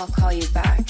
I'll call you back.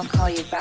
I'll call you back.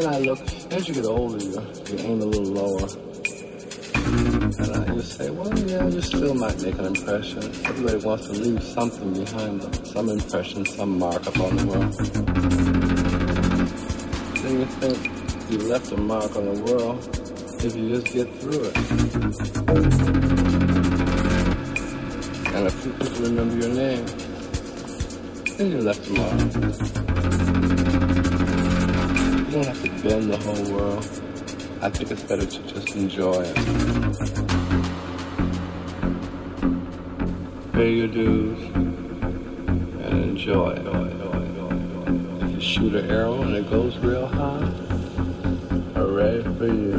Then I look, as you get older, you, you aim a little lower. And I just say, well, yeah, you still might make an impression. Everybody wants to leave something behind them, some impression, some mark upon the world. Then you think you left a mark on the world if you just get through it. and a few people remember your name, then you left them off. You don't have to bend the whole world. I think it's better to just enjoy it. Pay your dues and enjoy it. If you shoot an arrow and it goes real high, hooray for you.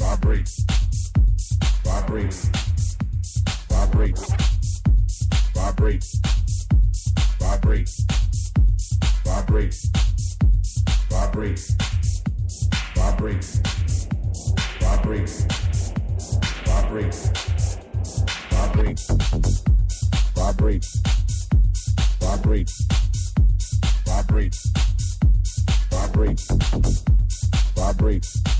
vibrates, vibrates, vibrates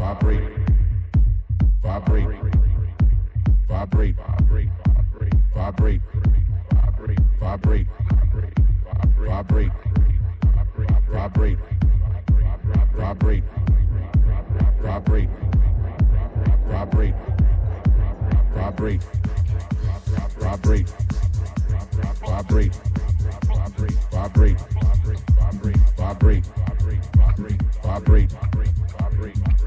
vibrate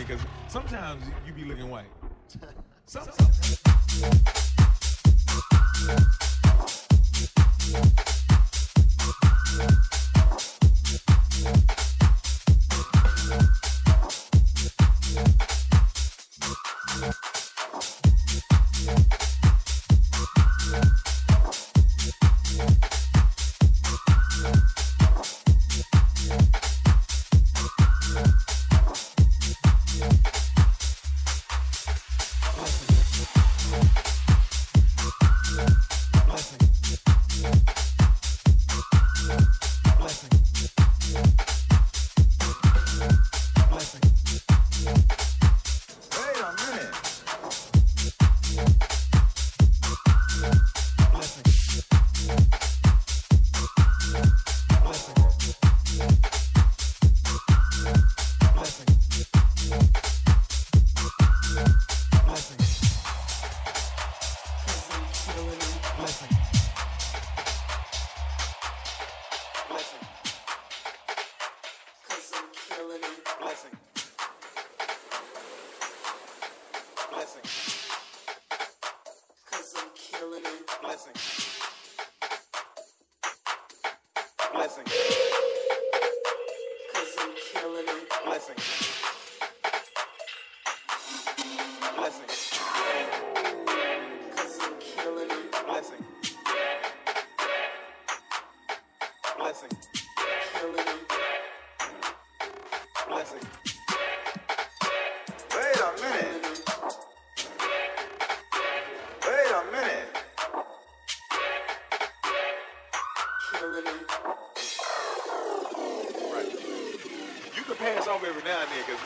because sometimes you be looking white. over every now and then because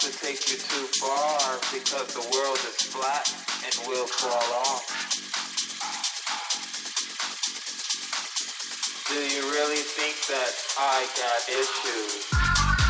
to take you too far because the world is flat and will fall off. Do you really think that I got issues?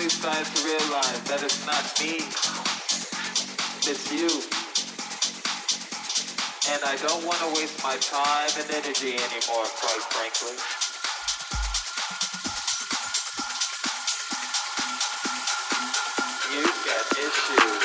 Finally started to realize that it's not me, it's you. And I don't want to waste my time and energy anymore, quite frankly. You've got issues.